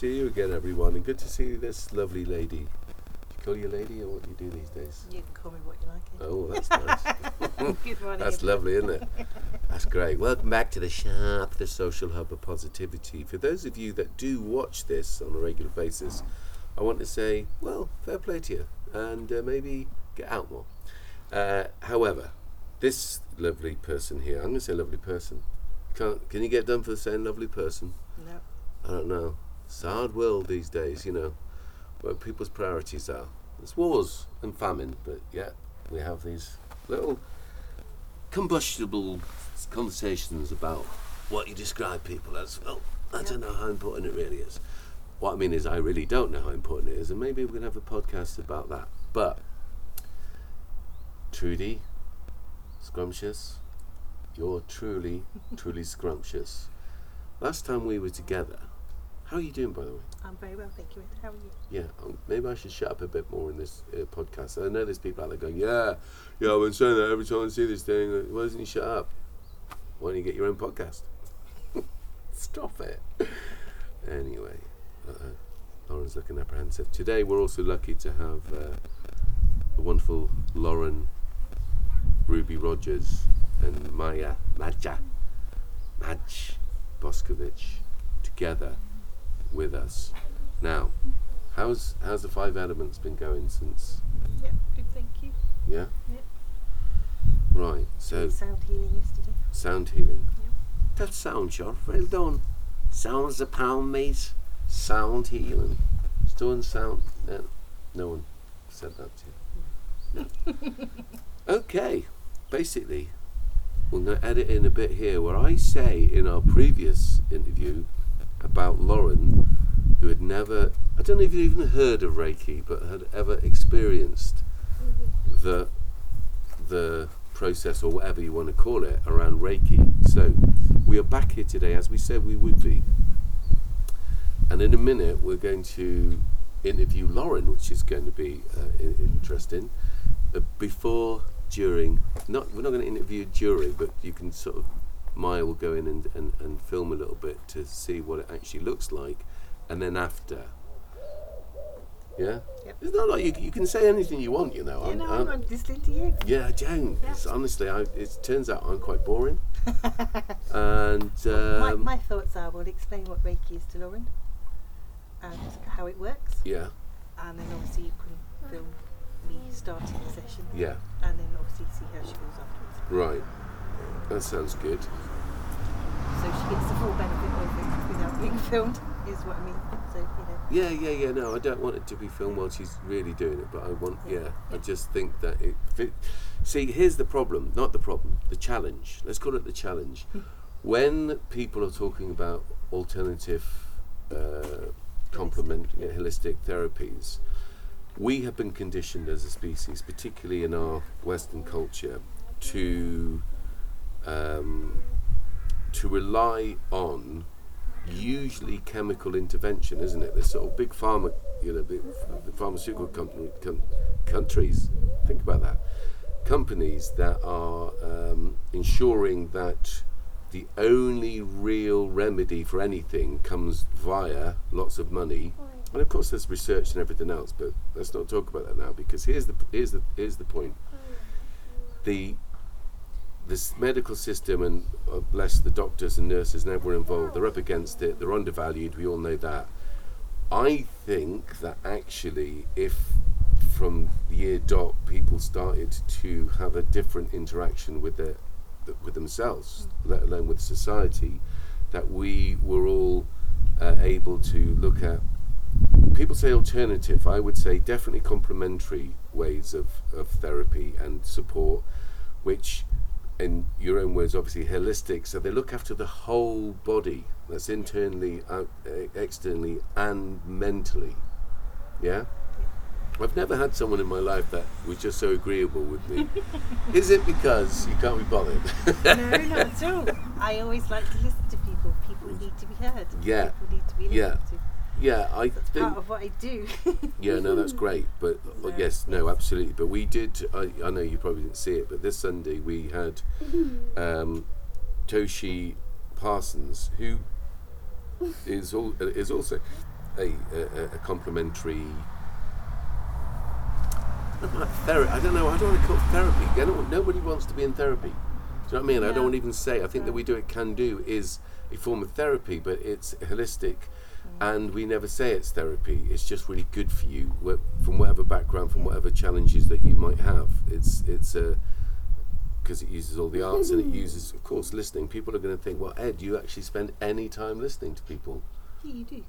see you again, everyone, and good to see this lovely lady. Do you call you lady, or what do you do these days? You can call me what you like. Oh, that's nice. Good morning. That's lovely, isn't it? That's great. Welcome back to the S.H.O.P., the social hub of positivity. For those of you that do watch this on a regular basis, I want to say, well, fair play to you, and uh, maybe get out more. Uh, however, this lovely person here, I'm going to say lovely person. Can't, can you get done for saying lovely person? No. I don't know. It's a hard world these days, you know, where people's priorities are. There's wars and famine, but yet we have these little combustible conversations about what you describe people as. Well, I don't know how important it really is. What I mean is, I really don't know how important it is, and maybe we can have a podcast about that. But, Trudy, scrumptious, you're truly, truly scrumptious. Last time we were together, how are you doing, by the way? I'm very well, thank you. How are you? Yeah, um, maybe I should shut up a bit more in this uh, podcast. I know there's people out there going, yeah, yeah, I've been saying that every time I see this thing. uh, Why doesn't he shut up? Why don't you get your own podcast? Stop it. Anyway, uh, Lauren's looking apprehensive. Today we're also lucky to have uh, the wonderful Lauren, Ruby Rogers, and Maya Madja, Maj Boskovich together with us. Now, how's how's the five elements been going since? Yeah, good, thank you. Yeah. Yep. Right. So sound healing yesterday. sound healing. Yep. That sound, John. Well done. Sounds a pound, mate. Sound healing. Still sound. No, no one said that to you. No. okay. Basically, we're going to edit in a bit here where I say in our previous interview about Lauren, who had never, I don't know if you've even heard of Reiki, but had ever experienced the the process or whatever you want to call it around Reiki. So we are back here today as we said we would be. And in a minute we're going to interview Lauren, which is going to be uh, interesting. Uh, before, during, not we're not going to interview during, but you can sort of Maya will go in and, and, and film a little bit to see what it actually looks like, and then after. Yeah, Yep. it's not like you, you can say anything you want, you know. Yeah, I'm- no, I'm- I'm listening to you. yeah, I don't. Yeah. Honestly, I, it turns out I'm quite boring. and my, um, my thoughts are we'll explain what Reiki is to Lauren and how it works, yeah, and then obviously you can film me starting the session, yeah, and then obviously see how she feels afterwards. right. That sounds good. Gets the full benefit of it without being filmed, is what I mean. So, you know. Yeah, yeah, yeah. No, I don't want it to be filmed while she's really doing it, but I want, yeah, I just think that it. Fit. See, here's the problem. Not the problem. The challenge. Let's call it the challenge. when people are talking about alternative, uh, complement, yeah. yeah, holistic therapies, we have been conditioned as a species, particularly in our Western culture, to um, to rely on usually chemical intervention, isn't it? There's sort of big pharma, you know, big pharmaceutical company, com- countries. Think about that. Companies that are um, ensuring that the only real remedy for anything comes via lots of money. And of course, there's research and everything else, but let's not talk about that now because here's the here's the here's the point. The this medical system and uh, bless the doctors and nurses and everyone involved, they're up against it. They're undervalued. We all know that. I think that actually, if from the year dot people started to have a different interaction with their with themselves, let alone with society, that we were all uh, able to look at. People say alternative. I would say definitely complementary ways of, of therapy and support, which in your own words, obviously holistic. So they look after the whole body. That's internally, out, uh, externally, and mentally. Yeah. I've never had someone in my life that was just so agreeable with me. Is it because you can't be bothered? no, not at all. I always like to listen to people. People need to be heard. Yeah. People need to be listened Yeah. to. Yeah, I That's think. part of what I do. Yeah, no, that's great. But No, yes, no, absolutely. But we did. I, I know you probably didn't see it, but this Sunday we had um, Toshi Parsons, who is all, is also a, a, a complementary. Therapy. I don't know. I don't want to call it therapy. Know, nobody wants to be in therapy. Do you know what I mean? I don't want to even say. I think that we do it can do is a form of therapy, but it's holistic, and we never say it's therapy. It's just really good for you from whatever background, from whatever challenges that you might have. It's it's a because it uses all the arts and it uses, of course, listening. People are going to think, well, Ed, do you actually spend any time listening to people? Yeah, you do.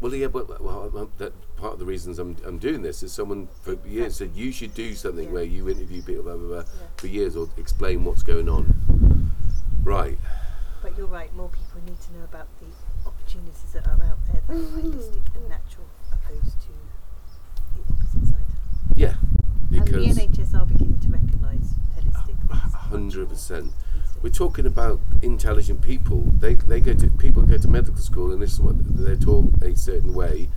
Well, yeah, but well, um, that part of the reasons I'm, I'm doing this is someone for years said you should do something Yeah. where you interview people blah, blah, blah, Yeah. for years or explain what's going on. Right. But you're right, more people need to know about the opportunities that are out there that are mm-hmm. holistic and natural opposed to the opposite side. Yeah. Because and the NHS are beginning to recognise holistic things. Hundred percent. We're talking about intelligent people. They they go to people go to medical school and this is what they're taught a certain way,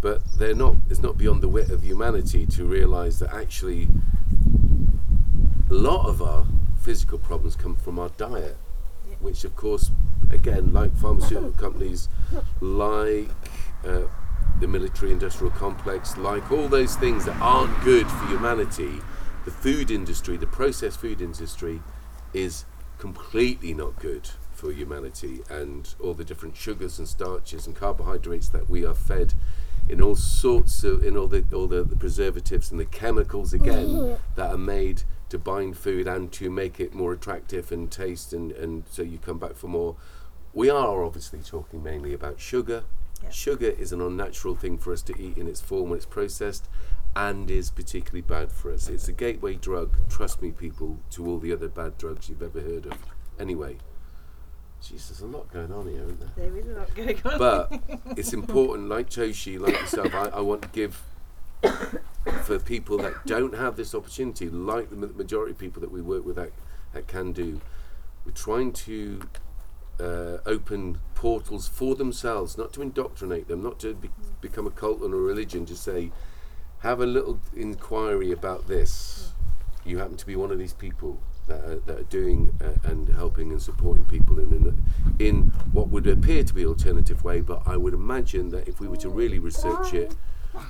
but they're not. It's not beyond the wit of humanity to realise that actually a lot of our physical problems come from our diet, Yeah. which of course, again, like pharmaceutical companies, like uh, the military-industrial complex, like all those things that aren't good for humanity, the food industry, the processed food industry, is completely not good for humanity and all the different sugars and starches and carbohydrates that we are fed in all sorts of in all the all the, the preservatives and the chemicals again that are made to bind food and to make it more attractive and taste and, and so you come back for more we are obviously talking mainly about sugar sugar is an unnatural thing for us to eat in its form when it's processed and is particularly bad for us it's a gateway drug trust me people to all the other bad drugs you've ever heard of anyway there's a lot going on here, isn't there? There is a lot going on. But it's important, like Toshi, like yourself, I, I want to give for people that don't have this opportunity, like the majority of people that we work with at, at Kandu, we're trying to uh, open portals for themselves, not to indoctrinate them, not to be, become a cult and a religion, to say, have a little inquiry about this. You happen to be one of these people that are, that are doing uh, and helping and supporting people in, in in what would appear to be alternative way, but I would imagine that if we were to really research it,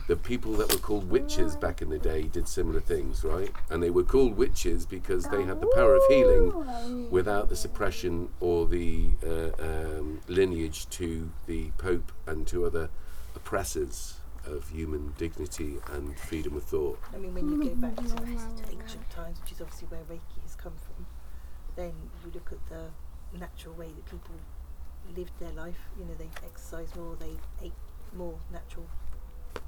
the people that were called witches back in the day did similar things, right? And they were called witches because they had the power of healing without the suppression or the uh, um, lineage to the Pope and to other oppressors of human dignity and freedom of thought. I mean, when you go back to ancient times, which is obviously where Reiki has come from, then you look at the natural way that people lived their life. You know, they exercised more, they ate more natural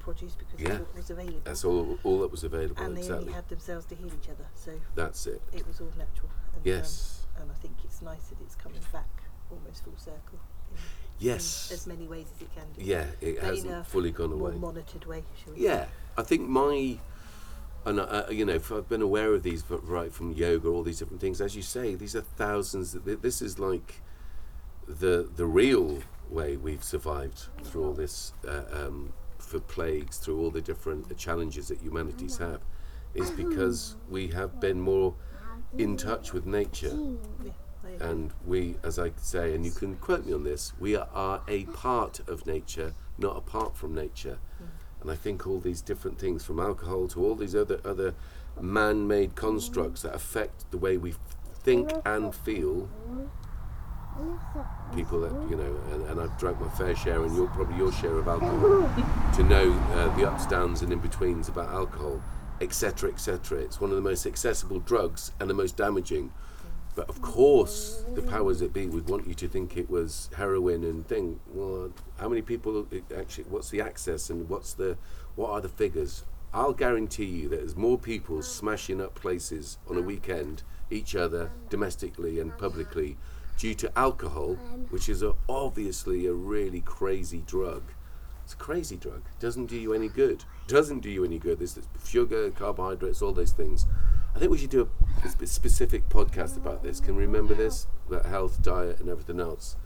produce because Yeah. that's what was available. That's all, all that was available. and they exactly. only had themselves to heal each other, so That's it. it was all natural. And, Yes. Um, and I think it's nice that it's coming back almost full circle. In, Yes. In as many ways as it can do. Yeah, it But hasn't a fully gone More away. monitored way, shall we Yeah, I think my, and uh, you know, I've been aware of these, but right from yoga, all these different things. As you say, these are thousands. th- This is like the the real way we've survived through all this, uh, um, for plagues, through all the different challenges that humanities mm. have, is because we have been more in touch with nature. Yeah, I agree. And we, as I say, and you can quote me on this, we are, are a part of nature, not apart from nature. Mm. And I think all these different things, from alcohol to all these other other man-made constructs that affect the way we think and feel. People that you know, and, and I've drank my fair share, and you're probably your share of alcohol, to know uh, the ups, downs, and in betweens about alcohol, etc., etc. It's one of the most accessible drugs and the most damaging. But of course, the powers that be would want you to think it was heroin and thing. Well, how many people actually? What's the access and what's the what are the figures? I'll guarantee you that there's more people smashing up places on a weekend, each other domestically and publicly, due to alcohol, um. which is a, obviously a really crazy drug. It's a crazy drug. Doesn't do you any good. Doesn't do you any good. There's sugar, carbohydrates, all those things. I think we should do a, a specific podcast about this. Can we remember this? About health, diet, and everything else.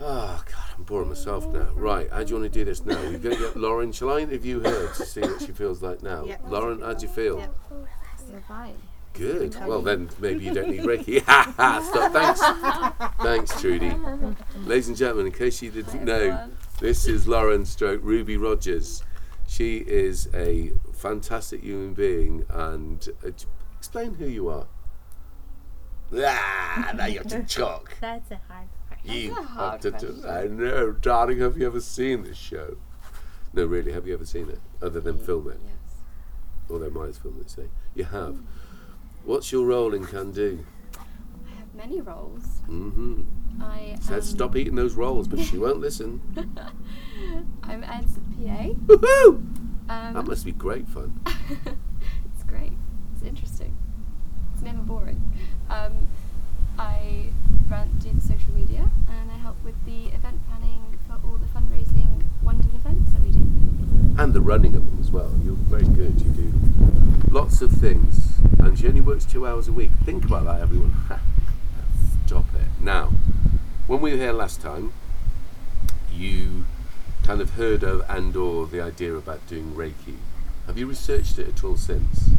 Oh God, I'm boring myself now. Right, how do you want to do this now? You're going to get Lauren. Shall I interview her to see what she feels like now? Yeah. Lauren, how do you feel? Yeah. You're fine. Good. Well, then maybe you don't need Reiki. Stop. Thanks. Thanks, Trudy. Ladies and gentlemen, in case you didn't know, This is Lauren Stroke Ruby Rogers. She is a fantastic human being, and uh, explain who you are. Ah, now you have to talk. That's a hard question. You a have to I know, darling. Have you ever seen this show? No, really. Have you ever seen it, other than film it? Yes. Although mine's film it, say you have. What's your role in Kandu? I have many roles. Mm-hmm. I Said am, stop eating those rolls, but she won't listen. I'm Ed's PA. Woohoo! That Um, must be great fun. it's great. It's interesting. It's never boring. Um, I run, do the social media and I help with the event planning for all the fundraising wonderful events that we do. and the running of them as well. You're very good. You do lots of things, and she only works two hours a week. Think about that, everyone. Stop it now. When we were here last time, you kind of heard of and/or the idea about doing Reiki. Have you researched it at all since?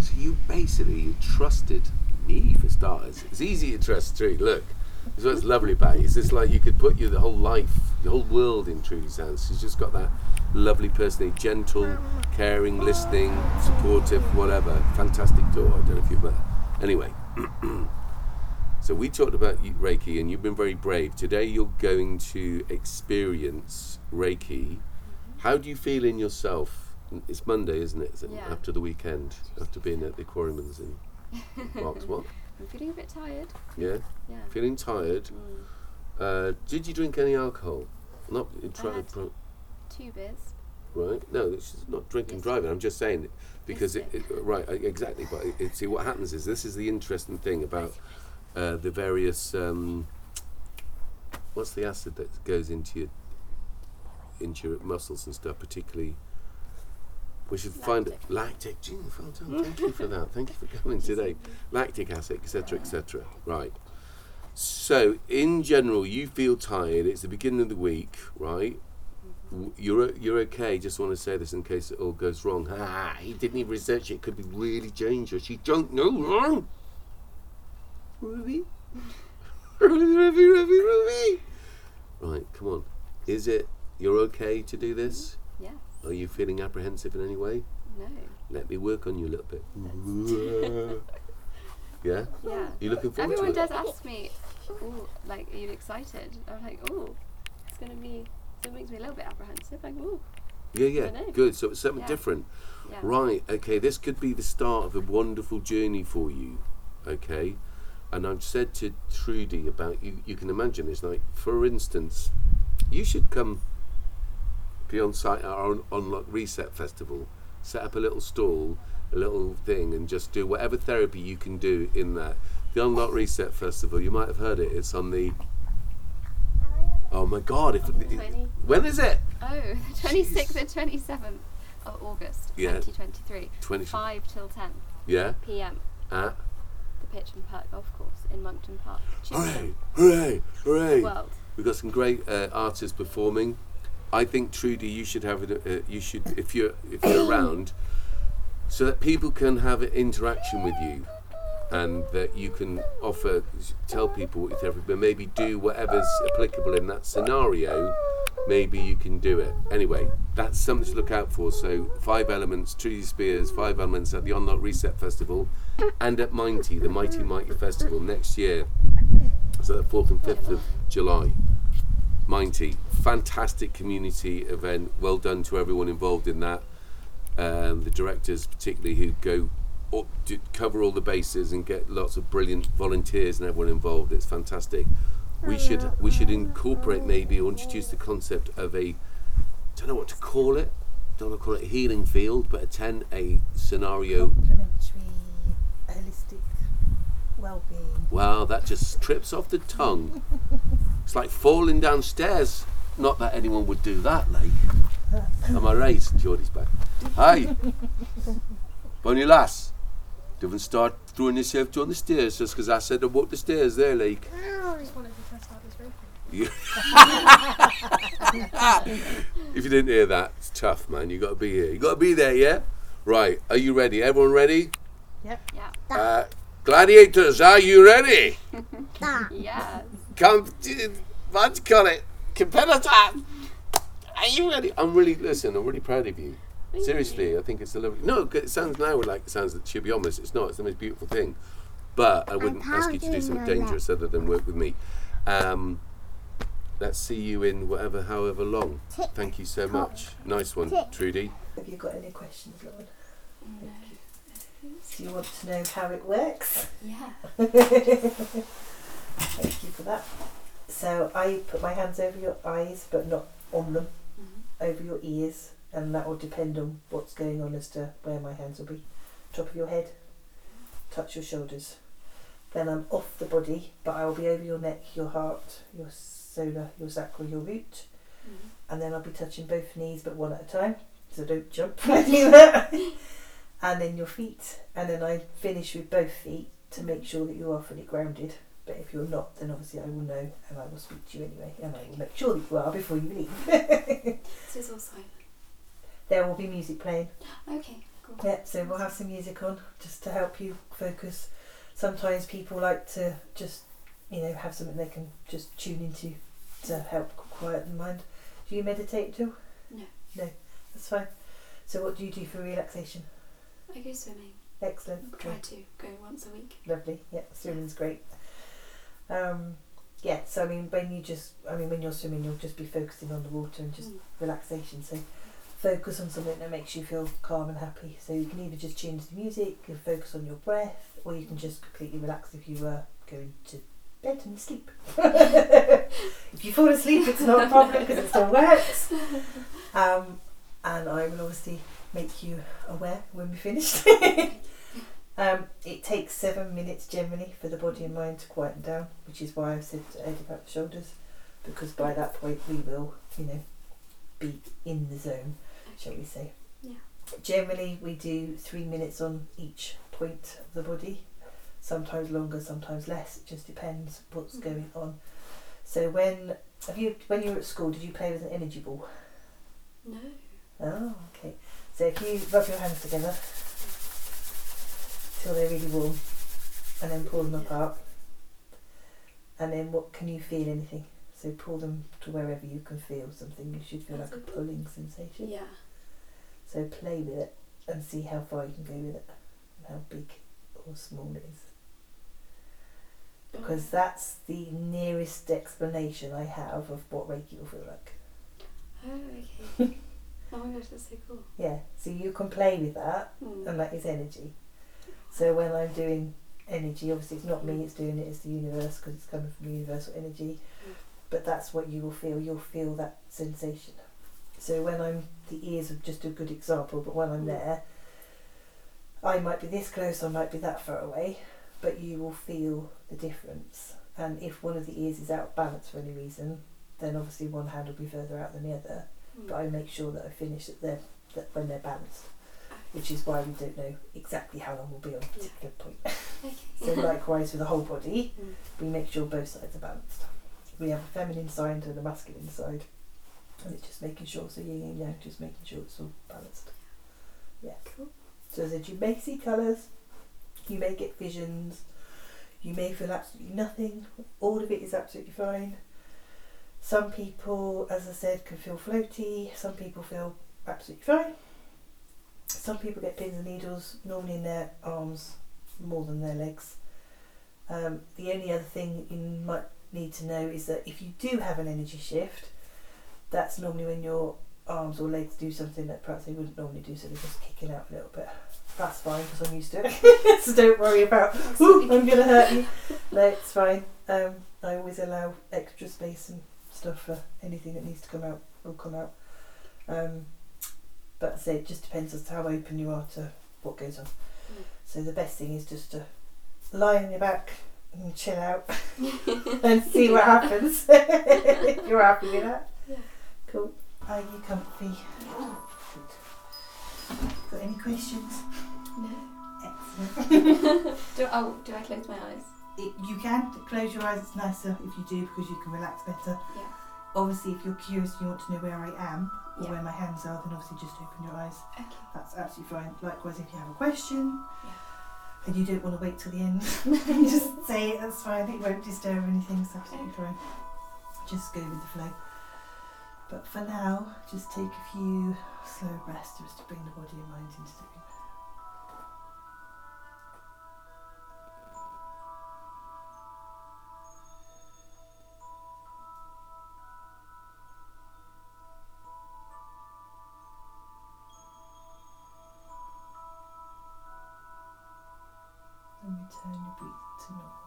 So you basically trusted me for starters. It's easy to trust Trudy. Look, that's what's lovely about you. It's just like you could put your the whole life, your whole world in Trudy's hands. She's just got that lovely personality, gentle, caring, listening, supportive, whatever. Fantastic daughter. I don't know if you've met. Anyway, so we talked about Reiki, and you've been very brave. Today you're going to experience Reiki. How do you feel in yourself? It's Monday, isn't it? Is it Yeah. After the weekend, after being at the Quarryman's in Box. What? I'm feeling a bit tired. Yeah. Yeah. Feeling tired. Mm. Uh, did you drink any alcohol? Not in try, had- pro- Two beers. right? No, is not drinking Yes. driving. I'm just saying it because it, Yes, it right exactly. But it, see what happens is this is the interesting thing about uh, the various. Um, what's the acid that goes into your into your muscles and stuff, particularly. We should find it. Lactic. Done. Thank you for that. Thank you for coming today. Lactic acid, etc., etc. Right. So, in general, you feel tired. It's the beginning of the week, right? W- You're you're okay. Just want to say this in case it all goes wrong. Ah, he didn't even research it. Could be really dangerous. You don't know, wrong. Ruby, Ruby, Ruby, Ruby, Ruby. Right, come on. Is it? You're okay to do this? Yeah. Are you feeling apprehensive in any way? No. Let me work on you a little bit. yeah. Yeah. You looking forward Everyone to it? Everyone does ask me, "Ooh, like, are you excited?" I'm like, "Oh, it's gonna be." It makes me a little bit apprehensive. Like, "Ooh, Yeah, yeah. Good. So it's something Yeah. different. yeah." Right, okay, this could be the start of a wonderful journey for you, okay? And I've said to Trudy about you, you can imagine this, like, for instance, you should come be on site at our Unlock Reset Festival, set up a little stall, a little thing, and just do whatever therapy you can do in that. The Unlock Reset Festival, you might have heard it, it's on the. Oh my god, if, Twenty. when is it? Oh, the 26th and 27th of August, Yeah. 2023. 20 5 till 10 Yeah? p.m. At? The Pitch and Putt Golf Course in Monkton Park. Hooray! Hooray! Hooray! World. We've got some great uh, artists performing. I think Trudy, you should have it. Uh, you should, if you're if you're around, so that people can have an interaction with you, and that you can offer, tell people what your therapy, but maybe do whatever's applicable in that scenario. Maybe you can do it. Anyway, that's something to look out for. So, five elements, Trudy Spears, five elements at the Unlock Reset Festival, and at Mighty, the Mighty Mighty Festival next year. So the fourth and fifth of July. Mighty, fantastic community event. Well done to everyone involved in that. Um, the directors, particularly, who go cover all the bases and get lots of brilliant volunteers and everyone involved. It's fantastic. We mm-hmm. should we should incorporate maybe or introduce the concept of a don't know what to call it. Don't want to call it a healing field, but attend a scenario. Complementary, holistic well-being. Wow, that just trips off the tongue. It's like falling downstairs. Not that anyone would do that, like. Am I right? Geordie's back. Hi. Bonnie lass. Don't start throwing yourself down the stairs just because I said to walk the stairs there, like. I just wanted to test out this rope. If you didn't hear that, it's tough, man. You got to be here. You got to be there, yeah. Right. Are you ready? Everyone ready? Yep. Yeah. Uh, gladiators, are you ready? Yes. Come, what do you call it? Competitor! Are you ready? I'm really, listen, I'm really proud of you. Thank Seriously, I think it's a lovely. No, it sounds now like it sounds that she'll be honest. It's not. It's the most beautiful thing. But I wouldn't ask you to do pounding something my leg. dangerous other than work with me. Um, let's see you in whatever, however long. Tick Thank you so tock. much. Nice one, Tick. Trudy. Have you got any questions, Lauren? No. Do you want to know how it works? Yeah. Thank you for that. So I put my hands over your eyes, but not on them, Mhm. over your ears, and that will depend on what's going on as to where my hands will be. Top of your head, touch your shoulders. Then I'm off the body, but I will be over your neck, your heart, your solar, your sacral, your root, Mhm. and then I'll be touching both knees, but one at a time. So don't jump when I do that. and then your feet, and then I finish with both feet to make sure that you are fully grounded. But if you're not, then obviously I will know, and I will speak to you anyway, and I will make sure that you are before you leave. So it's all silent. There will be music playing. Okay, cool. Yep, so we'll have some music on just to help you focus. Sometimes people like to just, you know, have something they can just tune into to help quiet the mind. Do you meditate too? No. No, that's fine. So what do you do for relaxation? I go swimming. Excellent. Try to go once a week. Lovely. Yeah, swimming's great. Um, yeah, so I mean, when you just, I mean, when you're swimming, you'll just be focusing on the water and just Mm. relaxation. So focus on something that makes you feel calm and happy. So you can either just to the music, you can focus on your breath, or you can just completely relax if you were going to bed and sleep. if you fall asleep, it's not a problem because it still works. Um, and I will obviously make you aware when we finish. um, it takes seven minutes generally for the body and mind to quieten down, which is why I've said to Ed about the shoulders, because by that point we will, you know, be in the zone, shall we say. Yeah. Generally, we do three minutes on each point of the body, sometimes longer, sometimes less. It just depends what's Mhm. going on. So when have you when you were at school, did you play with an energy ball? No. Oh, okay. So if you rub your hands together till they're really warm, and then pull them apart, and then what can you feel anything? So pull them to wherever you can feel something. You should feel That's like a pulling sensation. Yeah. So play with it and see how far you can go with it, and how big or small it is. Because that's the nearest explanation I have of what Reiki will feel like. Oh, okay. oh my gosh, that's so cool. Yeah. So you can play with that, Mm. and that is energy. So when I'm doing energy, obviously it's not me, it's doing it, it's the universe because it's coming from universal energy. Mm. But that's what you will feel. You'll feel that sensation. So when I'm, the ears are just a good example, but when I'm there, I might be this close, I might be that far away, but you will feel the difference. And if one of the ears is out of balance for any reason, then obviously one hand will be further out than the other. Mm. But I make sure that I finish at their, that when they're balanced, which is why we don't know exactly how long we'll be on a particular point. Okay. So likewise for the whole body, Mm. we make sure both sides are balanced. We have a feminine side and a masculine side, and it's just making sure. So yin and yang, just making sure it's all balanced. Yeah. Cool. So as you may see colours, you may get visions, you may feel absolutely nothing. All of it is absolutely fine. Some people, as I said, can feel floaty. Some people feel absolutely fine. Some people get pins and needles, normally in their arms more than their legs. Um, the only other thing you might need to know is that if you do have an energy shift, that's normally when your arms or legs do something that perhaps they wouldn't normally do, so they're just kicking out a little bit. That's fine because I'm used to it. so don't worry about, ooh, I'm going to hurt you. No, it's fine. Um, I always allow extra space and stuff for anything that needs to come out will come out. Um, but say it just depends as to how open you are to what goes on. Mm. So the best thing is just to lie on your back and chill out and see what happens. you're happy with that. Cool. Are you comfy? Got any questions? No. Excellent. Do, oh, do I close my eyes? It, you can close your eyes. It's nicer if you do because you can relax better. Yeah. Obviously, if you're curious and you want to know where I am or Yeah. where my hands are, then obviously just open your eyes. Okay. That's absolutely fine. Likewise, if you have a question Yeah. and you don't want to wait till the end, you just say it. That's fine. It won't disturb anything. It's absolutely fine. Just go with the flow. But for now, just take a few slow breaths just to bring the body and mind into the breath. And return your breathing to normal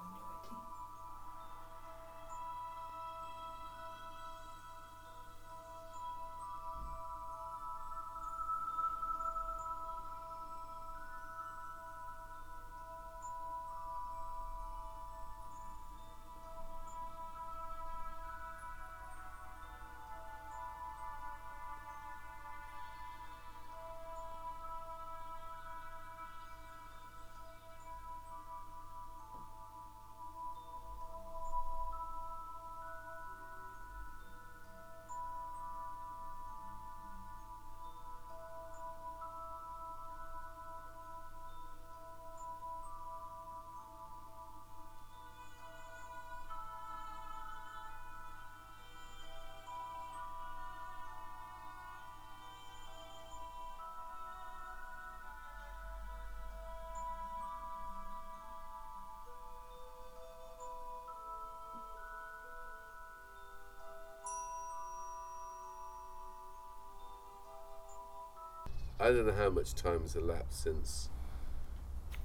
I don't know how much time has elapsed since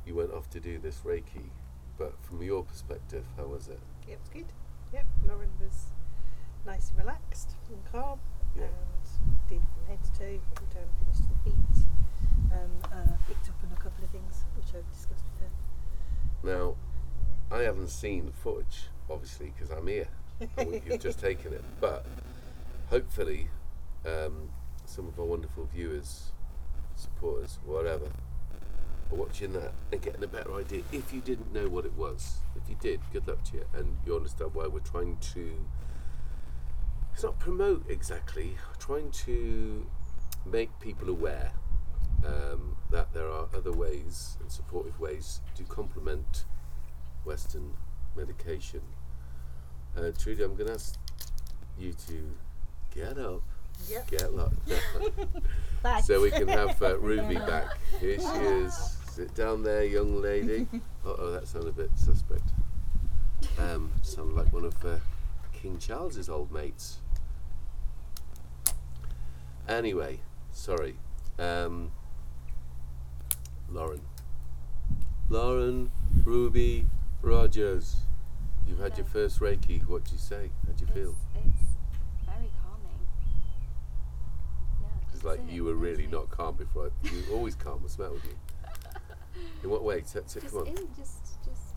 you went off to do this Reiki, but from your perspective, how was it? It was good. Yep, Lauren was nice and relaxed and calm Yeah. and did from head to toe, down finished to the feet. and uh, picked up on a couple of things which I've discussed with her. Now, I haven't seen the footage, obviously, because I'm here. You've just taken it, but hopefully, um, some of our wonderful viewers, supporters, whatever, are watching that and getting a better idea. If you didn't know what it was, if you did, good luck to you, and you understand why we're trying to. It's not promote exactly. Trying to make people aware um, that there are other ways and supportive ways to complement Western medication. Uh, Trudy, I'm going to ask you to get up, Yep. get locked so we can have uh, Ruby back. Here she is. Sit down there, young lady. Uh oh, that sounded a bit suspect. Um, sounded like one of uh, King Charles's old mates. Anyway, sorry. Um, Lauren. Lauren, Ruby, Rogers. You've had your first Reiki. What do you say? How do you feel? It's, it's very calming. Yeah. It's like you were really not calm before. I, you always calm. What's the matter with you? In what way? T- t- Just come on. in, just, just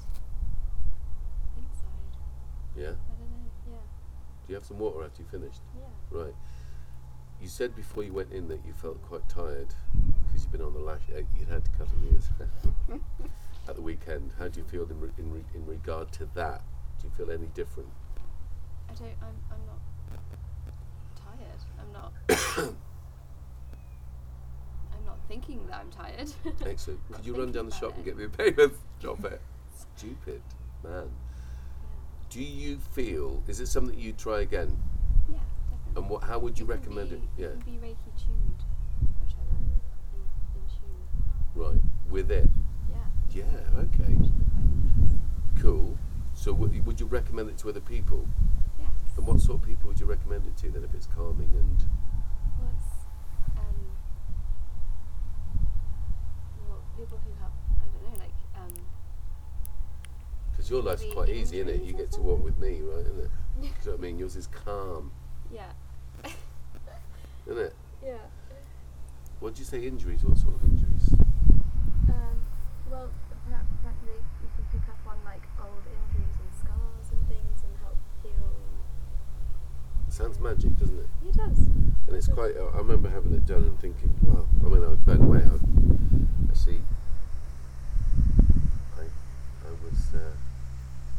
inside. Yeah. I don't know. Yeah. Do you have some water after you finished? Yeah. Right. You said before you went in that you felt quite tired because you've been on the lash. Uh, you'd had a couple of years at the weekend. How do you feel in, re- in, re- in regard to that? Do you feel any different? I don't. I'm. I'm not tired. I'm not. I'm that I'm tired. Excellent. Could you run down the shop and get me a paper? Drop it. Stupid man. Do you feel? Is it something you try again? Yeah, definitely. And what? How would you can recommend be, it? Yeah. It be Reiki tuned, which I like. In, in tune. Right. With it. Yeah. Yeah. Okay. Which would be quite interesting. Cool. So would you, would you recommend it to other people? Yes. And what sort of people would you recommend it to then if it's calming and Well, it's um, well, people who have I don't know, like um, because your life's quite easy, isn't it? You get to walk something? with me, right? Isn't it? Do you know what I mean? Yours is calm, yeah, isn't it? yeah. What did you say? Injuries? What sort of injuries? Um, well, apparently you can pick up on like old injuries and scars and things and help heal. Sounds magic, doesn't it? It does. And it's quite. I remember having it done and thinking, wow. I mean, I was blown away. I, I see. I, I was uh,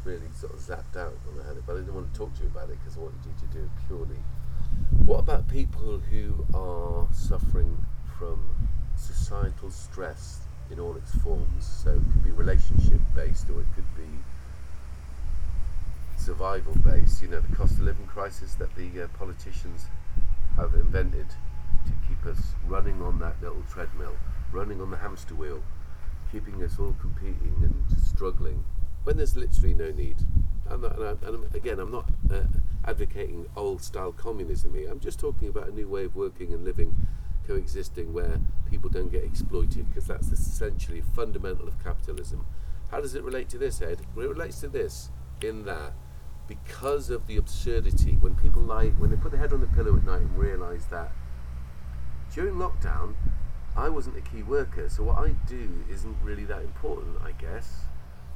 really sort of zapped out when I had it, but I didn't want to talk to you about it because I wanted you to do it purely. What about people who are suffering from societal stress in all its forms? So it could be relationship based, or it could be survival based. You know, the cost of living crisis that the uh, politicians have invented to keep us running on that little treadmill, running on the hamster wheel, keeping us all competing and struggling when there's literally no need. And, I, and again, I'm not uh, advocating old style communism here. I'm just talking about a new way of working and living, coexisting where people don't get exploited because that's essentially fundamental of capitalism. How does it relate to this, Ed? Well, it relates to this in that because of the absurdity, when people lie, when they put their head on the pillow at night and realise that during lockdown, I wasn't a key worker, so what I do isn't really that important, I guess.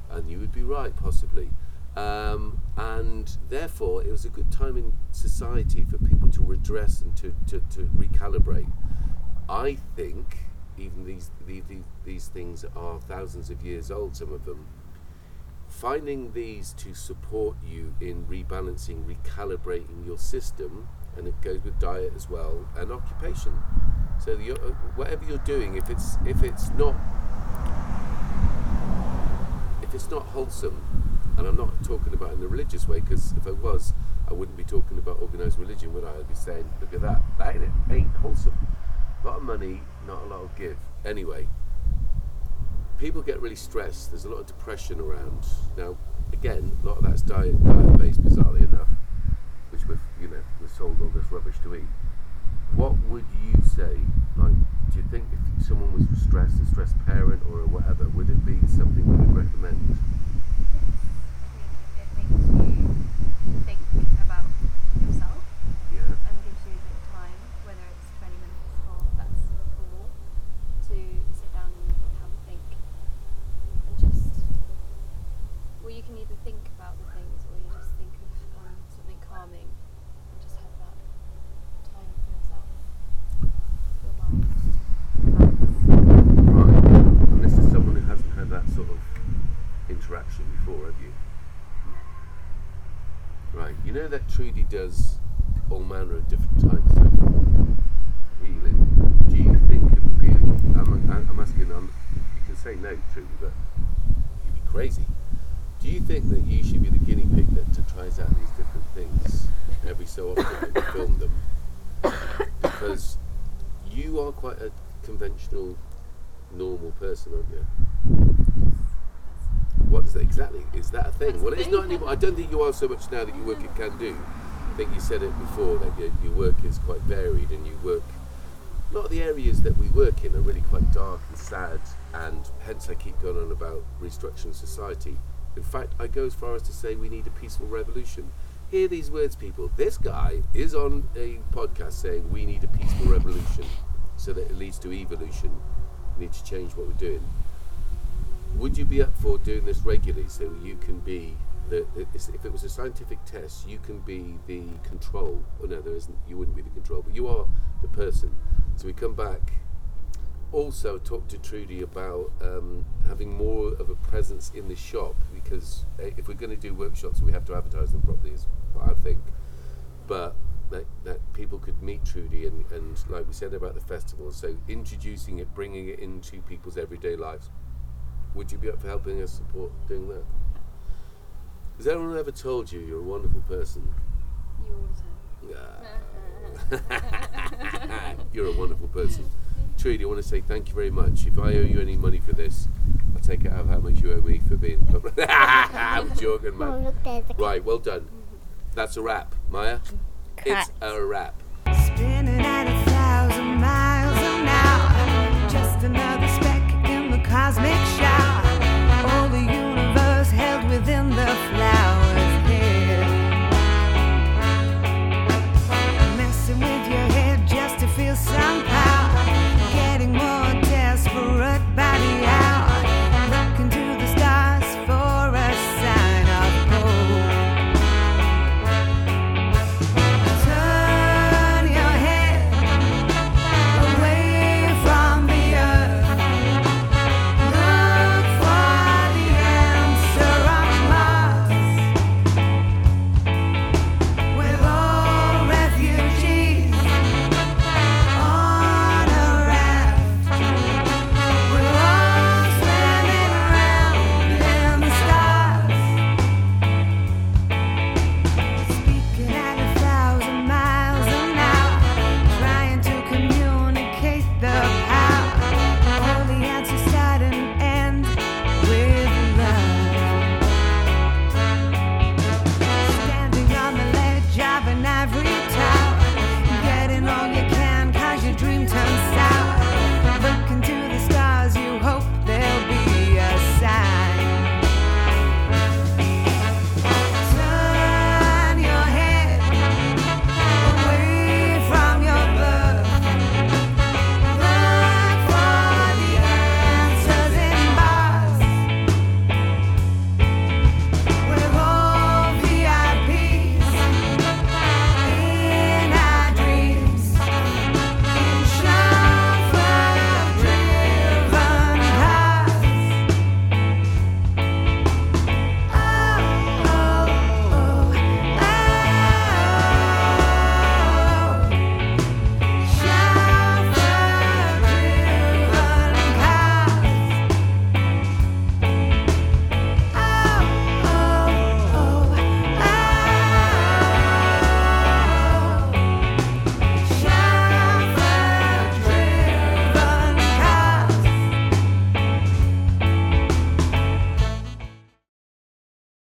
And you would be right, possibly. Um, and therefore, it was a good time in society for people to redress and to, to, to recalibrate. I think, even these, these, these things are thousands of years old, some of them, finding these to support you in rebalancing, recalibrating your system, and it goes with diet as well, and occupation. So uh, whatever you're doing, if it's if it's not if it's not wholesome, and I'm not talking about in the religious way, because if I was, I wouldn't be talking about organised religion, would I? I'd be saying, look at that, that ain't, ain't wholesome. A lot of money, not a lot of give. Anyway, people get really stressed. There's a lot of depression around. Now, again, a lot of that's diet diet based, bizarrely enough, which we've you know we're sold all this rubbish to eat. What would you say? Like, do you think if someone was stressed, a stressed parent or whatever, would it be something we would recommend? it makes you think about yourself Yeah. and gives you the time, whether it's 20 minutes or less or more, to sit down and have a think. And just, well, you can either think about the things or you just think of um, something calming and just have that time for yourself. Your mind relax. Right. And this is someone who hasn't had that sort of interaction before, have you? Right. You know that Trudy does all manner of different types of healing. Do you think it would be? I'm, I'm asking. I'm, you can say no, Trudy, but you'd be crazy. Do you think that you should be the guinea pig that tries out these different things every so often and film them? Because you are quite a conventional, normal person, aren't you? What is that exactly? Is that a thing? That's well, it's not anymore. I don't think you are so much now that you work at Kandu. Think you said it before that your, your work is quite varied and you work. A lot of the areas that we work in are really quite dark and sad, and hence I keep going on about restructuring society. In fact, I go as far as to say we need a peaceful revolution. Hear these words, people. This guy is on a podcast saying we need a peaceful revolution so that it leads to evolution. We need to change what we're doing would you be up for doing this regularly so you can be if it was a scientific test you can be the control. Oh no there isn't. You wouldn't be the control but you are the person. So we come back. Also talk to Trudy about um, having more of a presence in the shop because uh, if we're going to do workshops we have to advertise them properly is what I think. But that, that people could meet Trudy and, and like we said about the festival so introducing it bringing it into people's everyday lives. Would you be up for helping us support doing that? Has anyone ever told you you're a wonderful person? You always You're a wonderful person. Trudy, I want to say thank you very much. If I owe you any money for this, I'll take it out of how much you owe me for being public. I'm joking, man. Right, well done. That's a wrap, Maya. It's a wrap. Spinning at a thousand miles an hour, just another speck in the cosmic shower within the flowers.